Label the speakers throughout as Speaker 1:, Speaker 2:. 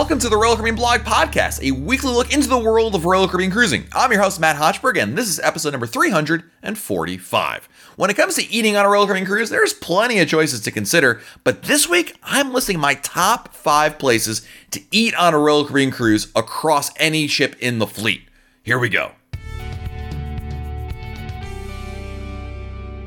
Speaker 1: Welcome to the Royal Caribbean Blog Podcast, a weekly look into the world of Royal Caribbean cruising. I'm your host, Matt Hochberg, and this is episode number 345. When it comes to eating on a Royal Caribbean cruise, there's plenty of choices to consider, but this week I'm listing my top five places to eat on a Royal Caribbean cruise across any ship in the fleet. Here we go.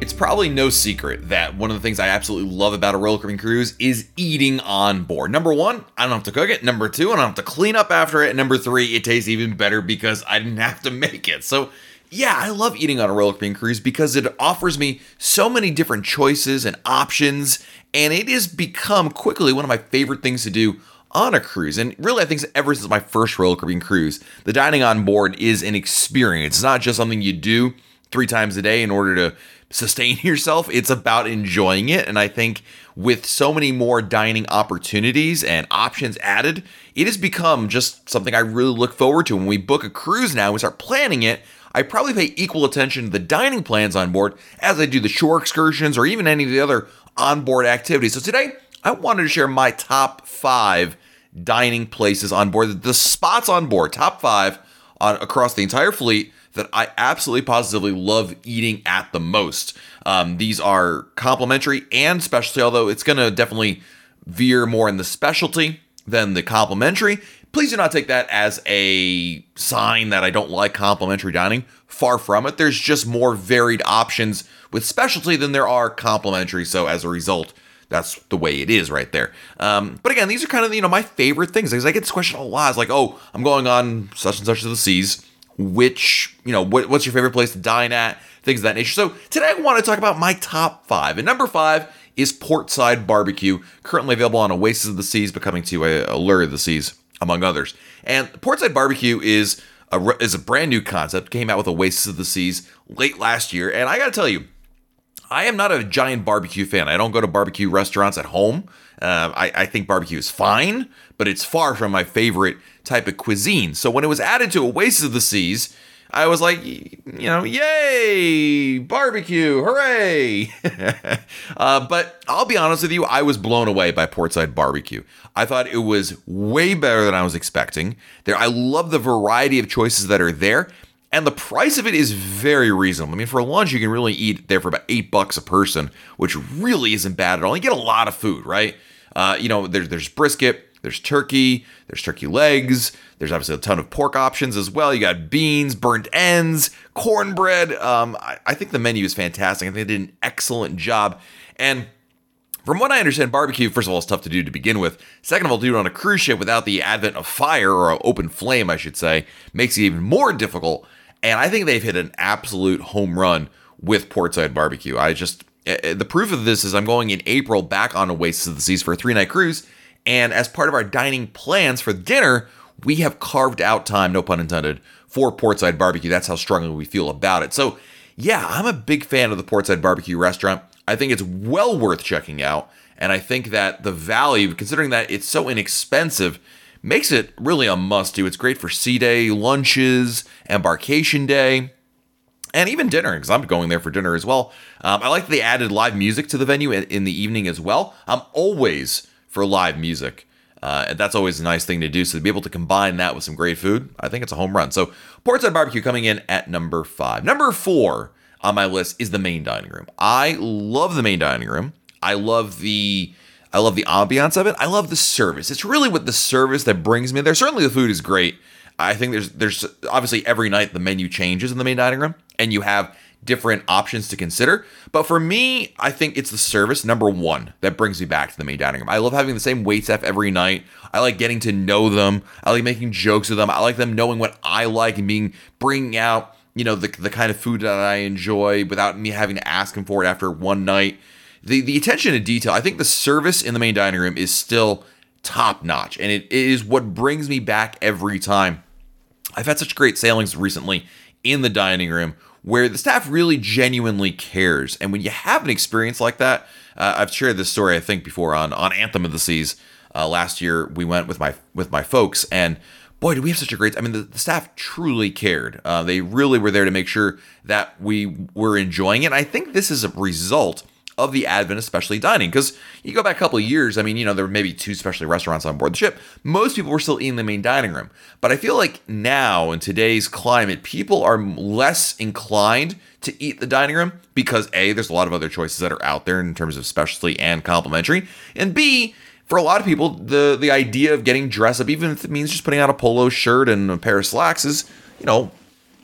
Speaker 1: It's probably no secret that one of the things I absolutely love about a Royal Caribbean cruise is eating on board. Number one, I don't have to cook it. Number two, I don't have to clean up after it. Number three, it tastes even better because I didn't have to make it. So, yeah, I love eating on a Royal Caribbean cruise because it offers me so many different choices and options, and it has become quickly one of my favorite things to do on a cruise. And really, I think ever since my first Royal Caribbean cruise, the dining on board is an experience. It's not just something you do three times a day in order to sustain yourself. It's about enjoying it. And I think with so many more dining opportunities and options added, it has become just something I really look forward to. When we book a cruise now, we start planning it. I probably pay equal attention to the dining plans on board as I do the shore excursions or even any of the other onboard activities. So today, I wanted to share my top five dining places on board, the spots on board, top five on across the entire fleet that I absolutely positively love eating at the most. Um, these are complimentary and specialty, although it's going to definitely veer more in the specialty than the complimentary. Please do not take that as a sign that I don't like complimentary dining. Far from it. There's just more varied options with specialty than there are complimentary. So as a result, that's the way it is right there. Um, but again, these are kind of you know my favorite things because I get this question a lot. It's like, oh, I'm going on such and such of the seas which, you know, what, what's your favorite place to dine at, things of that nature. So today I want to talk about my top five. And number five is Portside Barbecue, currently available on Oasis of the Seas, but coming to Allure of the Seas, among others. And Portside Barbecue is a, is a brand new concept, came out with Oasis of the Seas late last year. And I got to tell you, I am not a giant barbecue fan. I don't go to barbecue restaurants at home. Uh, I, I, think barbecue is fine, but it's far from my favorite type of cuisine. So when it was added to Oasis of the Seas, I was like, you know, yay, barbecue, hooray. uh, but I'll be honest with you, I was blown away by Portside Barbecue. I thought it was way better than I was expecting. There, I love the variety of choices that are there. And the price of it is very reasonable. I mean, for a lunch, you can really eat there for about eight bucks a person, which really isn't bad at all. You get a lot of food, right? Uh, you know, there's there's brisket, there's turkey, there's turkey legs, there's obviously a ton of pork options as well. You got beans, burnt ends, cornbread. Um, I, I think the menu is fantastic. I think they did an excellent job. And from what I understand, barbecue, first of all, is tough to do to begin with. Second of all, do it on a cruise ship without the advent of fire or an open flame, I should say, makes it even more difficult. And I think they've hit an absolute home run with Portside Barbecue. I just, eh, eh, the proof of this is I'm going in April back on Oasis of the Seas for a three night cruise. And as part of our dining plans for dinner, we have carved out time, no pun intended, for Portside Barbecue. That's how strongly we feel about it. So, yeah, I'm a big fan of the Portside Barbecue restaurant. I think it's well worth checking out. And I think that the value, considering that it's so inexpensive, makes it really a must do. It's great for sea day lunches, embarkation day, and even dinner, because I'm going there for dinner as well. Um, I like that they added live music to the venue in the evening as well. I'm always for live music. Uh, and that's always a nice thing to do. So to be able to combine that with some great food, I think it's a home run. So Portside Barbecue coming in at number five. Number four on my list is the main dining room. I love the main dining room. I love the I love the ambiance of it. I love the service. It's really what the service that brings me there. Certainly the food is great. I think there's there's obviously every night the menu changes in the main dining room and you have different options to consider. But for me, I think it's the service number one that brings me back to the main dining room. I love having the same wait staff every night. I like getting to know them. I like making jokes with them. I like them knowing what I like and being bringing out you know the the kind of food that I enjoy without me having to ask them for it after one night the the attention to detail. I think the service in the main dining room is still top notch, and it is what brings me back every time. I've had such great sailings recently in the dining room where the staff really genuinely cares, and when you have an experience like that, uh, I've shared this story I think before on on Anthem of the Seas. Uh, last year we went with my with my folks and boy, do we have such a great. I mean, the, the staff truly cared. Uh, they really were there to make sure that we were enjoying it. I think this is a result of the advent of specialty dining. Because you go back a couple of years, I mean, you know, there were maybe two specialty restaurants on board the ship. Most people were still eating in the main dining room. But I feel like now, in today's climate, people are less inclined to eat the dining room because A, there's a lot of other choices that are out there in terms of specialty and complimentary. And B, for a lot of people, the the idea of getting dressed up, even if it means just putting on a polo shirt and a pair of slacks, is you know,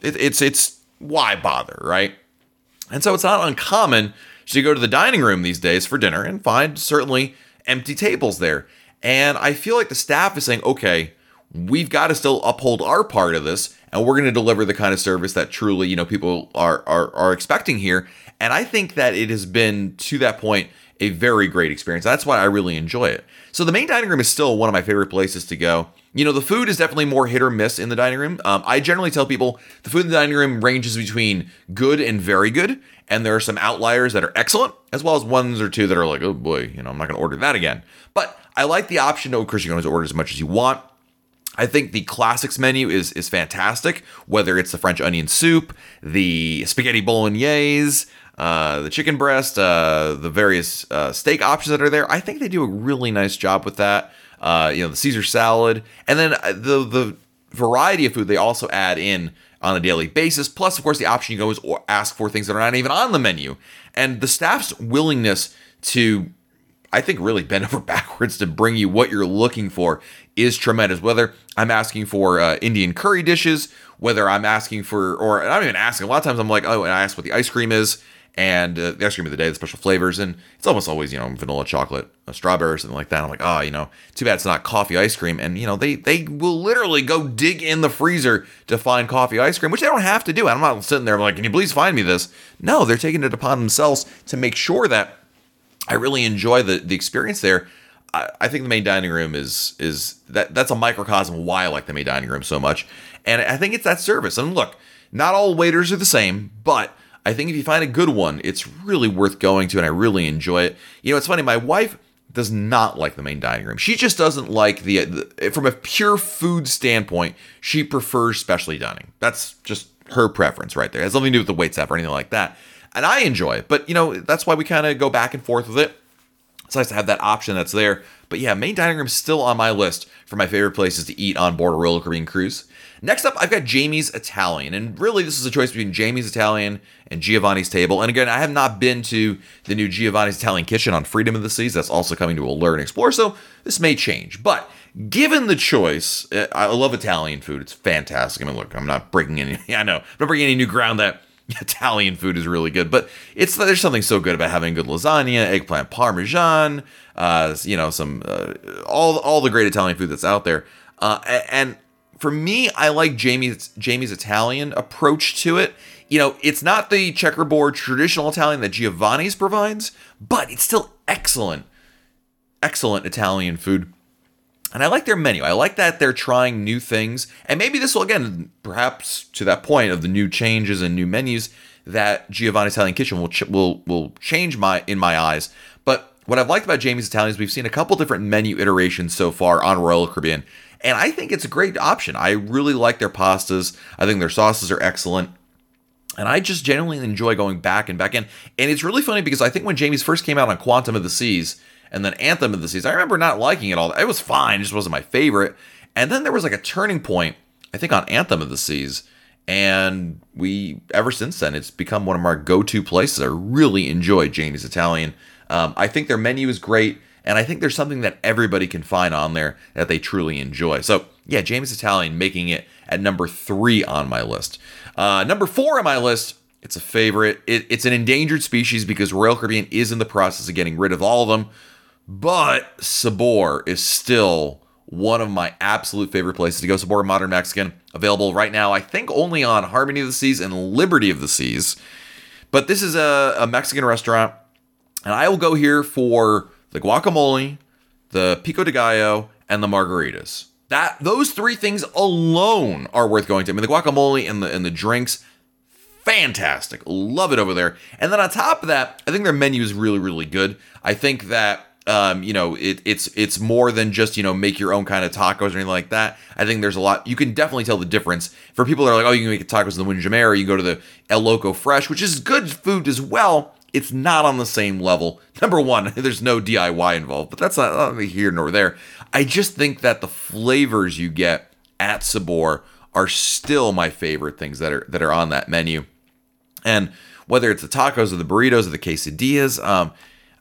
Speaker 1: it, it's it's why bother, right? And so it's not uncommon to go to the dining room these days for dinner and find certainly empty tables there. And I feel like the staff is saying, okay, we've got to still uphold our part of this, and we're going to deliver the kind of service that truly, you know, people are are are expecting here. And I think that it has been to that point a very great experience. That's why I really enjoy it. So the main dining room is still one of my favorite places to go. You know, the food is definitely more hit or miss in the dining room. Um, I generally tell people the food in the dining room ranges between good and very good, and there are some outliers that are excellent, as well as ones or two that are like, oh boy, you know, I'm not going to order that again. But I like the option. Of course, you can always order as much as you want. I think the classics menu is is fantastic. Whether it's the French onion soup, the spaghetti bolognese, uh, the chicken breast, uh, the various uh, steak options that are there. I think they do a really nice job with that. Uh, you know, the Caesar salad, and then uh, the the variety of food they also add in on a daily basis. Plus, of course, the option you can always ask for things that are not even on the menu, and the staff's willingness to I think really bend over backwards to bring you what you're looking for is tremendous. Whether I'm asking for uh, Indian curry dishes, whether I'm asking for, or I'm even asking. A lot of times I'm like, oh, and I ask what the ice cream is, and uh, the ice cream of the day, the special flavors, and it's almost always you know vanilla chocolate, uh, strawberry, something like that. I'm like, oh, you know, too bad it's not coffee ice cream. And you know, they they will literally go dig in the freezer to find coffee ice cream, which they don't have to do. I'm not sitting there like, can you please find me this? No, they're taking it upon themselves to make sure that I really enjoy the the experience there. I, I think the main dining room is is that that's a microcosm why I like the main dining room so much, and I think it's that service. And look, not all waiters are the same, but I think if you find a good one, it's really worth going to, and I really enjoy it. You know, it's funny. My wife does not like the main dining room. She just doesn't like the, the from a pure food standpoint. She prefers specialty dining. That's just her preference right there. It has nothing to do with the wait staff or anything like that. And I enjoy it, but you know that's why we kind of go back and forth with it. It's nice to have that option that's there. But yeah, main dining room is still on my list for my favorite places to eat on board a Royal Caribbean cruise. Next up, I've got Jamie's Italian. And really, this is a choice between Jamie's Italian and Giovanni's Table. And again, I have not been to the new Giovanni's Italian Kitchen on Freedom of the Seas. That's also coming to Allure and Explore. So this may change. But given the choice, eh, I love Italian food. It's fantastic. I mean, look, I'm not breaking any, I know, I'm not breaking any new ground that Italian food is really good, but it's there's something so good about having good lasagna, eggplant parmesan, uh, you know, some uh, all all the great Italian food that's out there. Uh, and for me, I like Jamie's Jamie's Italian approach to it. You know, it's not the checkerboard traditional Italian that Giovanni's provides, but it's still excellent, excellent Italian food. And I like their menu. I like that they're trying new things. And maybe this will, again, perhaps to that point of the new changes and new menus, that Giovanni's Italian Kitchen will ch- will will change my in my eyes. But what I've liked about Jamie's Italian is we've seen a couple different menu iterations so far on Royal Caribbean, and I think it's a great option. I really like their pastas. I think their sauces are excellent. And I just genuinely enjoy going back and back in. And it's really funny because I think when Jamie's first came out on Quantum of the Seas and then Anthem of the Seas, I remember not liking it all. It was fine, it just wasn't my favorite. And then there was like a turning point, I think on Anthem of the Seas. And we, ever since then, it's become one of our go to places. I really enjoy Jamie's Italian. Um, I think their menu is great. And I think there's something that everybody can find on there that they truly enjoy. So, yeah, Jamie's Italian making it at number three on my list. Uh, number four on my list, it's a favorite. It, it's an endangered species because Royal Caribbean is in the process of getting rid of all of them. But Sabor is still one of my absolute favorite places to go. Sabor Modern Mexican, available right now, I think only on Harmony of the Seas and Liberty of the Seas. But this is a, a Mexican restaurant, and I will go here for the guacamole, the pico de gallo, and the margaritas. That those three things alone are worth going to. I mean, the guacamole and the and the drinks, fantastic. Love it over there. And then on top of that, I think their menu is really really good. I think that um, you know, it, it's it's more than just you know make your own kind of tacos or anything like that. I think there's a lot you can definitely tell the difference for people that are like, oh, you can make tacos in the Windjammer, you go to the El Loco Fresh, which is good food as well it's not on the same level. Number one, there's no DIY involved, but that's not, not here nor there. I just think that the flavors you get at Sabor are still my favorite things that are that are on that menu. And whether it's the tacos or the burritos or the quesadillas, um,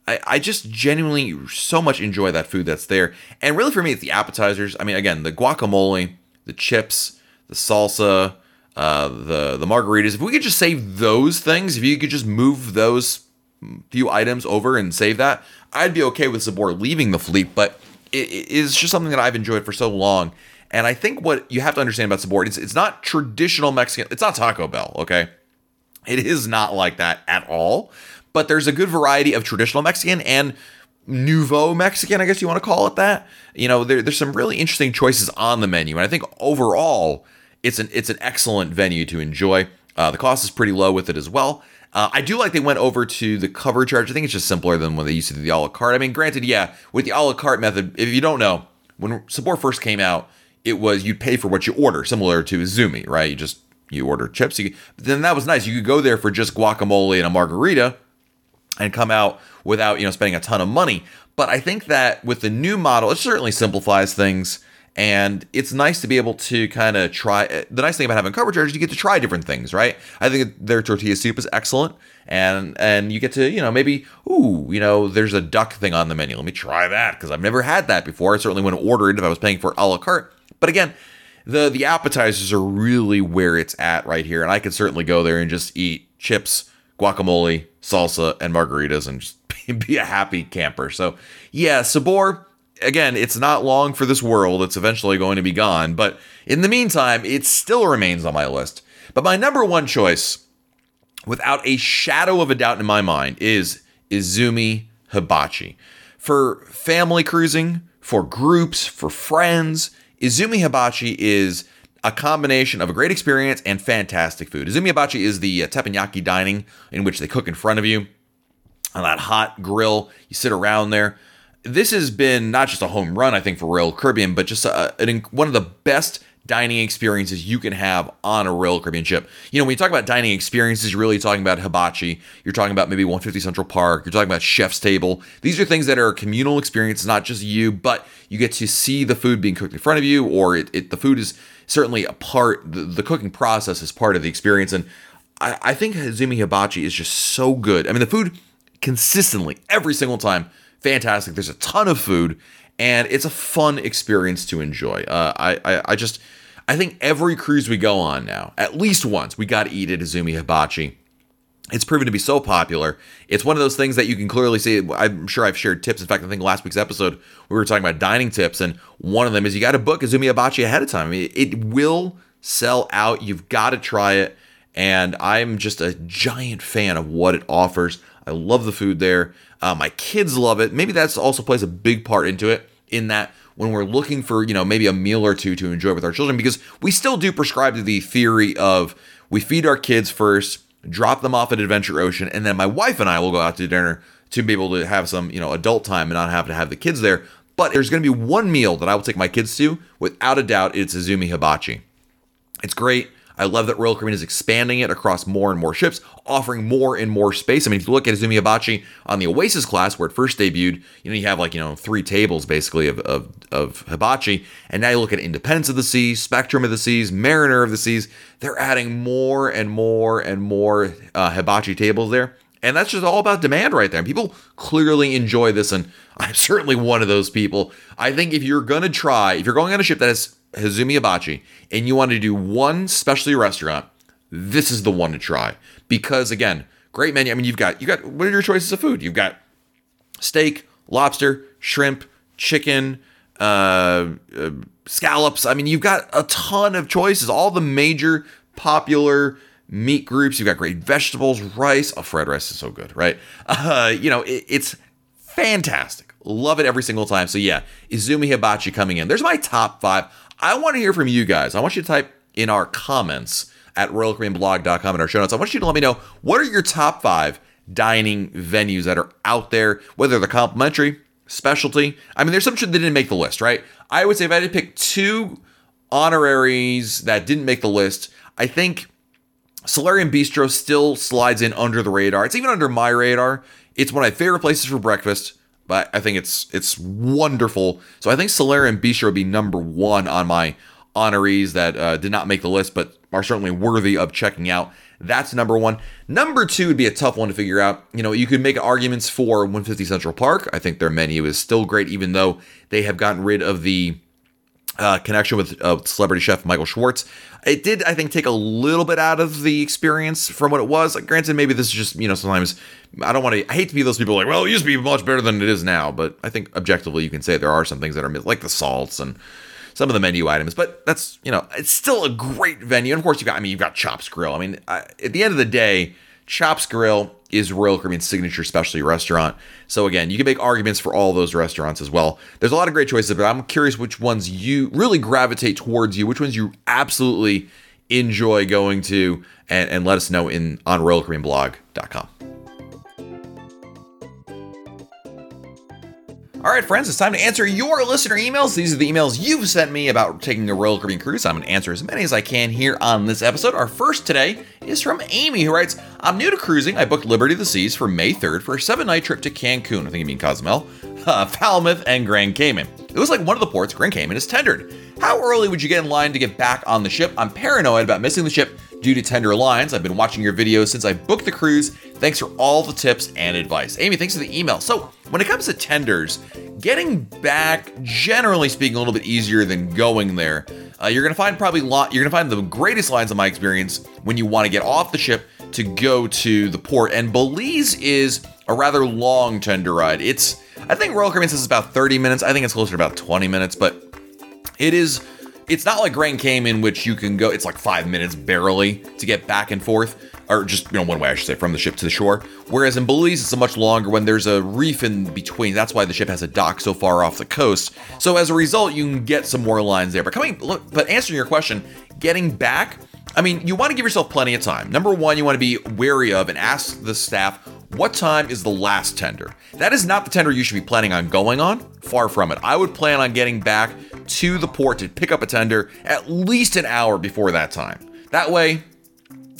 Speaker 1: I, I just genuinely so much enjoy that food that's there. And really for me, it's the appetizers. I mean, again, the guacamole, the chips, the salsa, uh, the the margaritas. If we could just save those things, if you could just move those few items over and save that, I'd be okay with Sabor leaving the fleet. But it is just something that I've enjoyed for so long. And I think what you have to understand about Sabor, it's, it's not traditional Mexican. It's not Taco Bell, okay? It is not like that at all. But there's a good variety of traditional Mexican and nouveau Mexican, I guess you want to call it that. You know, there, there's some really interesting choices on the menu, and I think overall, it's an it's an excellent venue to enjoy. Uh, the cost is pretty low with it as well. Uh, I do like they went over to the cover charge. I think it's just simpler than when they used to do the a la carte. I mean, granted, yeah, with the a la carte method, if you don't know, when Sabor first came out, it was you'd pay for what you order, similar to Izumi, right? You just you order chips. You, then that was nice. You could go there for just guacamole and a margarita, and come out without you know spending a ton of money. But I think that with the new model, it certainly simplifies things. And it's nice to be able to kind of try. The nice thing about having cover charge is you get to try different things, right? I think their tortilla soup is excellent, and and you get to you know maybe ooh you know there's a duck thing on the menu. Let me try that because I've never had that before. I certainly wouldn't order it if I was paying for a la carte. But again, the the appetizers are really where it's at right here, and I could certainly go there and just eat chips, guacamole, salsa, and margaritas, and just be a happy camper. So yeah, Sabor. Again, it's not long for this world. It's eventually going to be gone. But in the meantime, it still remains on my list. But my number one choice, without a shadow of a doubt in my mind, is Izumi Hibachi. For family cruising, for groups, for friends, Izumi Hibachi is a combination of a great experience and fantastic food. Izumi Hibachi is the uh, teppanyaki dining in which they cook in front of you on that hot grill. You sit around there. This has been not just a home run, I think, for Royal Caribbean, but just a, an, one of the best dining experiences you can have on a Royal Caribbean ship. You know, when you talk about dining experiences, you're really talking about hibachi. You're talking about maybe 150 Central Park. You're talking about Chef's Table. These are things that are a communal experiences, not just you, but you get to see the food being cooked in front of you, or it, it the food is certainly a part. The, the, cooking process is part of the experience, and I, I think Izumi Hibachi is just so good. I mean, the food consistently every single time, fantastic. There's a ton of food, and it's a fun experience to enjoy. Uh, I, I I just I think every cruise we go on now, at least once, we got to eat at Izumi Hibachi. It's proven to be so popular. It's one of those things that you can clearly see. I'm sure I've shared tips. In fact, I think last week's episode we were talking about dining tips, and one of them is you got to book Izumi Hibachi ahead of time. I mean, it will sell out. You've got to try it, and I'm just a giant fan of what it offers. I love the food there. Uh, my kids love it. Maybe that's also plays a big part into it. In that when we're looking for, you know, maybe a meal or two to enjoy with our children because we still do prescribe to the theory of we feed our kids first, drop them off at Adventure Ocean, and then my wife and I will go out to dinner to be able to have some, you know, adult time and not have to have the kids there. But there's going to be one meal that I will take my kids to, without a doubt, it's Izumi Hibachi. It's great. I love that Royal Caribbean is expanding it across more and more ships, offering more and more space. I mean, if you look at Izumi Hibachi on the Oasis class where it first debuted, you know, you have like, you know, three tables basically of, of, of Hibachi. And now you look at Independence of the Seas, Spectrum of the Seas, Mariner of the Seas. They're adding more and more and more uh, Hibachi tables there. And that's just all about demand right there. People clearly enjoy this, and I'm certainly one of those people. I think if you're going to try, if you're going on a ship that has Izumi Hibachi and you want to do one specialty restaurant, this is the one to try. Because again, great menu. I mean, you've got you got what are your choices of food? You've got steak, lobster, shrimp, chicken, uh, uh, scallops. I mean, you've got a ton of choices. All the major popular meat groups. You've got great vegetables, rice. Oh, fried rice is so good, right? Uh, you know, it, it's fantastic. Love it every single time. So yeah, Izumi Hibachi coming in. There's my top five. I want to hear from you guys. I want you to type in our comments at royalcaribbeanblog.com in our show notes. I want you to let me know what are your top five dining venues that are out there, whether they're complimentary, specialty. I mean, there's some that didn't make the list, right? I would say if I had to pick two honoraries that didn't make the list, I think Solarium Bistro still slides in under the radar. It's even under my radar. It's one of my favorite places for breakfast, but I think it's it's wonderful. So I think Solarium Bistro would be number one on my honorees that uh, did not make the list, but are certainly worthy of checking out. That's number one. Number two would be a tough one to figure out. You know, you could make arguments for 150 Central Park. I think their menu is still great, even though they have gotten rid of the uh, connection with uh, celebrity chef Michael Schwartz. It did, I think, take a little bit out of the experience from what it was. Like, granted, maybe this is just, you know, sometimes I don't want to, I hate to be those people like, well, it used to be much better than it is now. But I think objectively, you can say there are some things that are like the salts and some of the menu items. But that's, you know, it's still a great venue. And of course, you got, I mean, you've got Chops Grill. I mean, I, at the end of the day, Chops Grill is Royal Caribbean's signature specialty restaurant. So again, you can make arguments for all those restaurants as well. There's a lot of great choices, but I'm curious which ones you really gravitate towards you, which ones you absolutely enjoy going to, and, and let us know in on RoyalCaribbeanBlog.com. All right, friends, it's time to answer your listener emails. These are the emails you've sent me about taking a Royal Caribbean cruise. I'm going to answer as many as I can here on this episode. Our first today is from Amy, who writes I'm new to cruising. I booked Liberty of the Seas for May 3rd for a seven night trip to Cancun. I think you mean Cozumel, uh, Falmouth, and Grand Cayman. It was like one of the ports Grand Cayman is tendered. How early would you get in line to get back on the ship? I'm paranoid about missing the ship due to tender lines. I've been watching your videos since I booked the cruise. Thanks for all the tips and advice. Amy, thanks for the email. So, when it comes to tenders, getting back, generally speaking, a little bit easier than going there. Uh, you're gonna find probably lot. You're gonna find the greatest lines, in my experience, when you want to get off the ship to go to the port. And Belize is a rather long tender ride. It's, I think Royal Caribbean says it's about 30 minutes. I think it's closer to about 20 minutes, but it is it's not like Grand Cayman, which you can go, it's like five minutes barely to get back and forth, or just, you know, one way, I should say, from the ship to the shore. Whereas in Belize, it's a much longer when there's a reef in between. That's why the ship has a dock so far off the coast. So as a result, you can get some more lines there. But coming, but answering your question, getting back, I mean, you want to give yourself plenty of time. Number one, you want to be wary of and ask the staff what time is the last tender? That is not the tender you should be planning on going on. Far from it. I would plan on getting back to the port to pick up a tender at least an hour before that time. That way,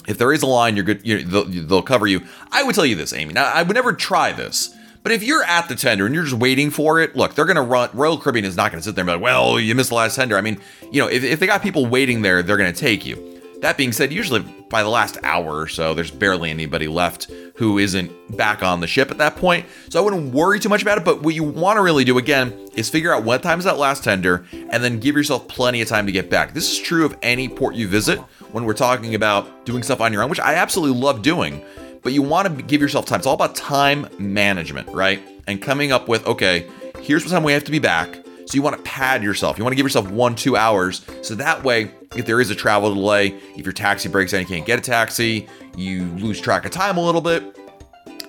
Speaker 1: if there is a line, you're good. You they'll, they'll cover you. I would tell you this, Amy. Now, I would never try this. But if you're at the tender and you're just waiting for it, look, they're going to run. Royal Caribbean is not going to sit there and be like, well, you missed the last tender. I mean, you know, if, if they got people waiting there, they're going to take you. That being said, usually by the last hour or so, there's barely anybody left who isn't back on the ship at that point. So I wouldn't worry too much about it. But what you want to really do again is figure out what time is that last tender and then give yourself plenty of time to get back. This is true of any port you visit when we're talking about doing stuff on your own, which I absolutely love doing. But you want to give yourself time. It's all about time management, right? And coming up with, okay, here's what time we have to be back so you want to pad yourself. You want to give yourself one, two hours. So that way, if there is a travel delay, if your taxi breaks down, you can't get a taxi, you lose track of time a little bit.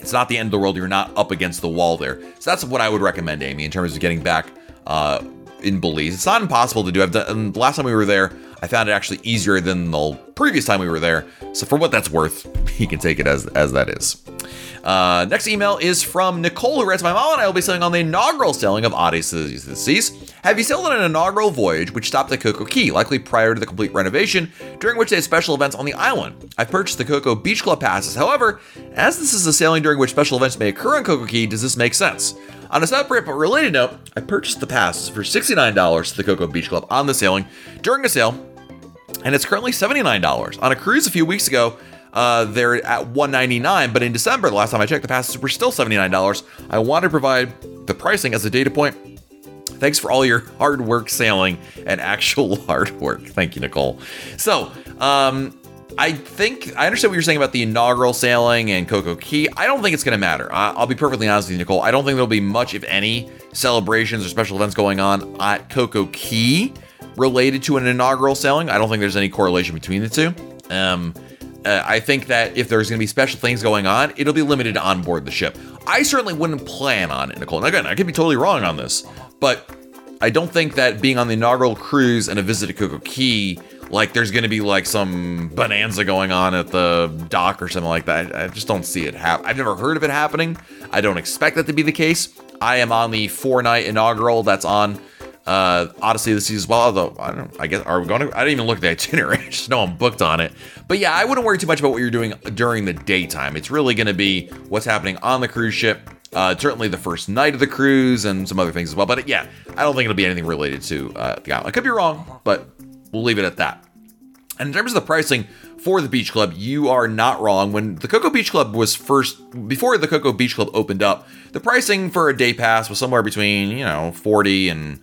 Speaker 1: It's not the end of the world. You're not up against the wall there. So that's what I would recommend, Amy, in terms of getting back uh, in Belize. It's not impossible to do. I've done. The last time we were there, I found it actually easier than the previous time we were there. So for what that's worth, you can take it as as that is. Uh, next email is from Nicole, who writes, My mom and I will be sailing on the inaugural sailing of Odyssey of the Seas. Have you sailed on an inaugural voyage which stopped at CocoCay, likely prior to the complete renovation, during which they had special events on the island? I've purchased the Coco Beach Club passes. However, as this is a sailing during which special events may occur on CocoCay, does this make sense? On a separate but related note, I purchased the passes for $69 to the Coco Beach Club on the sailing during a sale, and it's currently $79. On a cruise a few weeks ago, uh, they're at 199 but in December, the last time I checked, the passes were still $79. I want to provide the pricing as a data point. Thanks for all your hard work sailing and actual hard work. Thank you, Nicole. So, um, I think I understand what you're saying about the inaugural sailing and CocoCay. I don't think it's going to matter. I'll be perfectly honest with you, Nicole. I don't think there'll be much, if any, celebrations or special events going on at CocoCay related to an inaugural sailing. I don't think there's any correlation between the two. Um, uh, I think that if there's going to be special things going on, it'll be limited on board the ship. I certainly wouldn't plan on it, Nicole. And again, I could be totally wrong on this, but I don't think that being on the inaugural cruise and a visit to CocoCay, like there's going to be like some bonanza going on at the dock or something like that. I just don't see it happen. I've never heard of it happening. I don't expect that to be the case. I am on the four night inaugural that's on uh, Odyssey of the Seas as well. Although I don't, I guess are we going to? I didn't even look at the itinerary. I just know I'm booked on it. But yeah, I wouldn't worry too much about what you're doing during the daytime. It's really going to be what's happening on the cruise ship. Uh, certainly the first night of the cruise and some other things as well. But yeah, I don't think it'll be anything related to uh, the island. I could be wrong, but we'll leave it at that. And in terms of the pricing for the beach club, you are not wrong. When the Coco Beach Club was first, before the Coco Beach Club opened up, the pricing for a day pass was somewhere between, you know, 40 and,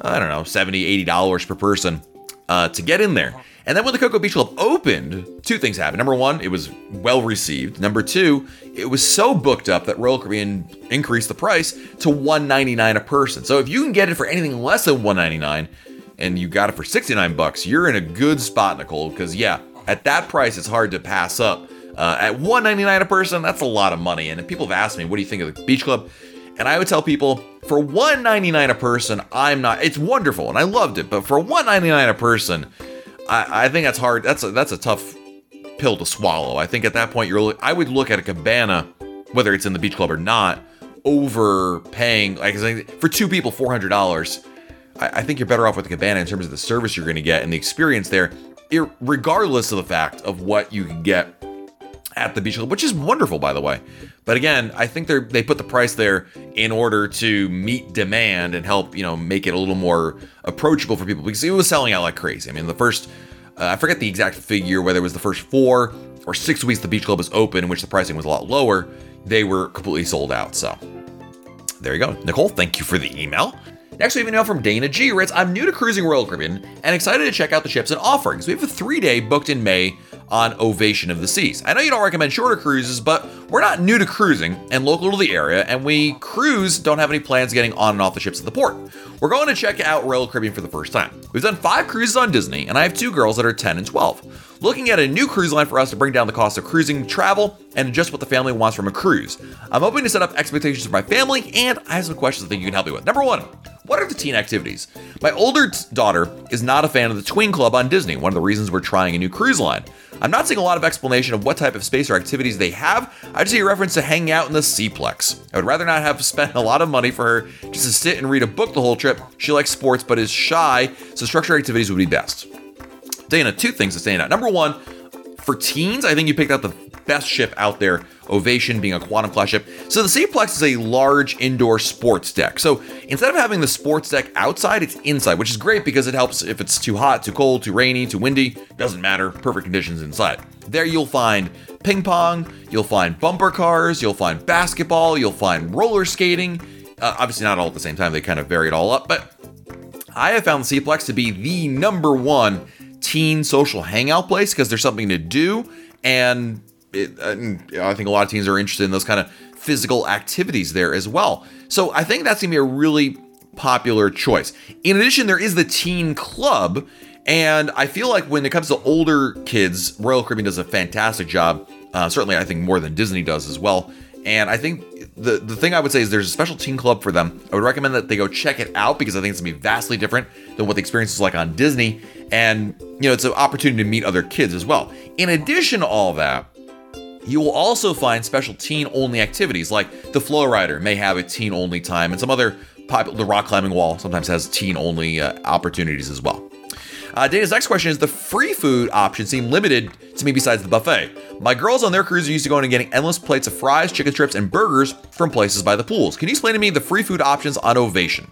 Speaker 1: I don't know, 70, $80 per person uh, to get in there. And then when the Coco Beach Club opened, two things happened. Number one, it was well received. Number two, it was so booked up that Royal Caribbean increased the price to 199 a person. So if you can get it for anything less than 199 and you got it for 69 bucks, you're in a good spot, Nicole, because yeah, at that price, it's hard to pass up. Uh, at 199 a person, that's a lot of money. And people have asked me, what do you think of the beach club? And I would tell people, for 199 a person, I'm not. It's wonderful, and I loved it. But for 199 a person, I, I think that's hard. That's a, that's a tough pill to swallow. I think at that point, you're. I would look at a cabana, whether it's in the beach club or not, over paying like for two people four hundred dollars. I, I think you're better off with the cabana in terms of the service you're going to get and the experience there, regardless of the fact of what you can get at the beach club, which is wonderful, by the way. But again, I think they they put the price there in order to meet demand and help you know make it a little more approachable for people because it was selling out like crazy. I mean, the first uh, I forget the exact figure whether it was the first four or six weeks the beach club was open, in which the pricing was a lot lower. They were completely sold out. So there you go, Nicole. Thank you for the email. Next, we have an email from Dana G. Writes, I'm new to cruising Royal Caribbean and excited to check out the ships and offerings. We have a three day booked in May on Ovation of the Seas. I know you don't recommend shorter cruises, but we're not new to cruising and local to the area, and we cruise don't have any plans getting on and off the ships at the port. We're going to check out Royal Caribbean for the first time. We've done five cruises on Disney, and I have two girls that are 10 and 12 looking at a new cruise line for us to bring down the cost of cruising travel and just what the family wants from a cruise. I'm hoping to set up expectations for my family, and I have some questions I think you can help me with. Number one, what are the teen activities? My older t- daughter is not a fan of the Tween Club on Disney, one of the reasons we're trying a new cruise line. I'm not seeing a lot of explanation of what type of space or activities they have. I just see a reference to hanging out in the Seaplex. I would rather not have spent a lot of money for her just to sit and read a book the whole trip. She likes sports but is shy, so structured activities would be best. Dana, two things to stand out. Number one, for teens, I think you picked out the best ship out there, Ovation being a quantum class ship. So the Seaplex is a large indoor sports deck. So instead of having the sports deck outside, it's inside, which is great because it helps if it's too hot, too cold, too rainy, too windy, doesn't matter, perfect conditions inside. There you'll find ping pong, you'll find bumper cars, you'll find basketball, you'll find roller skating. Uh, obviously, not all at the same time, they kind of vary it all up, but I have found Seaplex to be the number one teen social hangout place because there's something to do and it, uh, I think a lot of teens are interested in those kind of physical activities there as well. So I think that's gonna be a really popular choice. In addition, there is the teen club, and I feel like when it comes to older kids, Royal Caribbean does a fantastic job. Uh, certainly, I think more than Disney does as well. And I think the the thing I would say is there's a special teen club for them. I would recommend that they go check it out because I think it's gonna be vastly different than what the experience is like on Disney. And you know, it's an opportunity to meet other kids as well. In addition to all that, you will also find special teen only activities like the Flow Rider may have a teen only time, and some other popular, the rock climbing wall sometimes has teen only uh, opportunities as well. Uh, Dana's next question is the free food options seem limited to me besides the buffet. My girls on their cruise are used to going and getting endless plates of fries, chicken strips, and burgers from places by the pools. Can you explain to me the free food options on Ovation?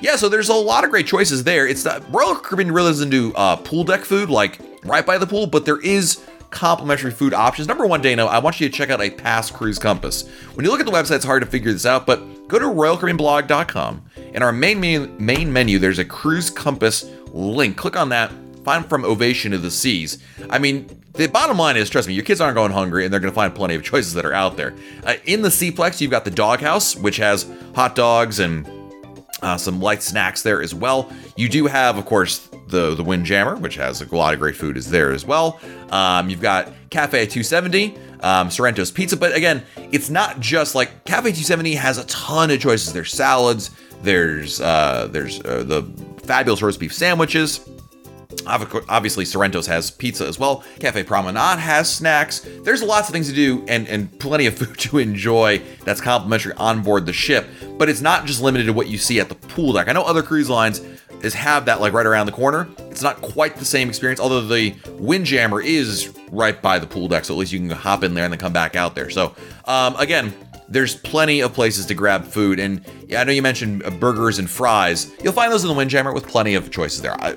Speaker 1: Yeah, so there's a lot of great choices there. It's the Royal Caribbean really doesn't do uh, pool deck food like right by the pool, but there is complimentary food options. Number one, Dana, I want you to check out a past cruise compass. When you look at the website, it's hard to figure this out, but go to royalcaribbeanblog.com. In our main menu, main menu, there's a cruise compass link. Click on that. Find from Ovation of the Seas. I mean, the bottom line is, trust me, your kids aren't going hungry, and they're going to find plenty of choices that are out there. Uh, in the Seaplex, you've got the Doghouse, which has hot dogs and uh, some light snacks there as well. You do have, of course, the the Windjammer, which has a lot of great food, is there as well. Um, you've got Cafe 270, um, Sorrento's Pizza, but again, it's not just like Cafe 270 has a ton of choices. There's salads, there's uh, there's uh, the fabulous roast beef sandwiches. Obviously, Sorrento's has pizza as well. Cafe Promenade has snacks. There's lots of things to do and, and plenty of food to enjoy that's complimentary on board the ship. But it's not just limited to what you see at the pool deck. I know other cruise lines is have that like right around the corner. It's not quite the same experience, although the Windjammer is right by the pool deck, so at least you can hop in there and then come back out there. So um, again, there's plenty of places to grab food, and yeah, I know you mentioned uh, burgers and fries. You'll find those in the Windjammer with plenty of choices there. I,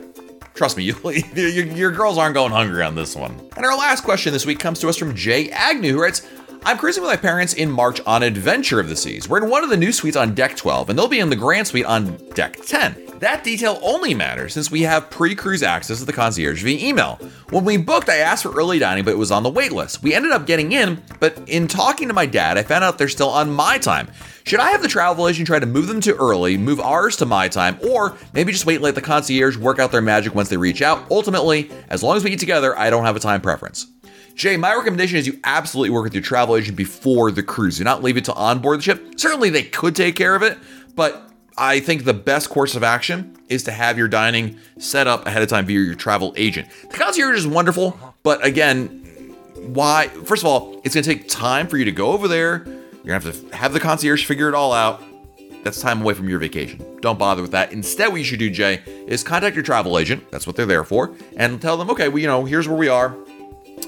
Speaker 1: Trust me, you, your, your girls aren't going hungry on this one. And our last question this week comes to us from Jay Agnew, who writes, I'm cruising with my parents in March on Adventure of the Seas. We're in one of the new suites on deck 12, and they'll be in the Grand Suite on deck 10. That detail only matters since we have pre cruise access to the concierge via email. When we booked, I asked for early dining, but it was on the wait list. We ended up getting in, but in talking to my dad, I found out they're still on my time. Should I have the travel agent try to move them to early, move ours to my time, or maybe just wait and let the concierge work out their magic once they reach out? Ultimately, as long as we eat together, I don't have a time preference. Jay, my recommendation is you absolutely work with your travel agent before the cruise. Do not leave it to onboard the ship. Certainly, they could take care of it, but I think the best course of action is to have your dining set up ahead of time via your travel agent. The concierge is wonderful, uh-huh. but again, why? First of all, it's going to take time for you to go over there. You're going to have to have the concierge figure it all out. That's time away from your vacation. Don't bother with that. Instead, what you should do, Jay, is contact your travel agent. That's what they're there for, and tell them, okay, well, you know, here's where we are.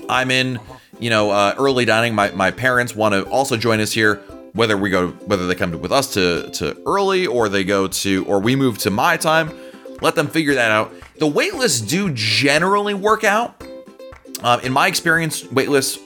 Speaker 1: I'm in, you know, uh, early dining. My, my parents want to also join us here. Whether we go, whether they come with us to to early, or they go to, or we move to my time, let them figure that out. The waitlists do generally work out. Uh, in my experience, waitlists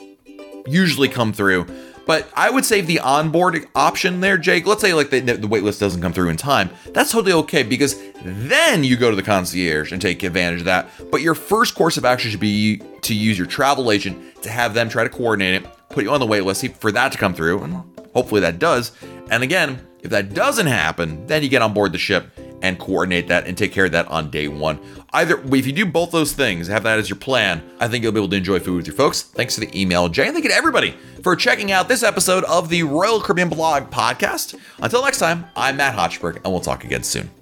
Speaker 1: usually come through. But I would save the onboard option there, Jake, let's say like the, the waitlist doesn't come through in time, that's totally okay because then you go to the concierge and take advantage of that. But your first course of action should be to use your travel agent to have them try to coordinate it, put you on the waitlist for that to come through, and hopefully that does. And again, if that doesn't happen, then you get on board the ship and coordinate that and take care of that on day one. Either if you do both those things, have that as your plan, I think you'll be able to enjoy food with your folks. Thanks to the email, Jay, and thank you to everybody for checking out this episode of the Royal Caribbean Blog podcast. Until next time, I'm Matt Hochberg, and we'll talk again soon.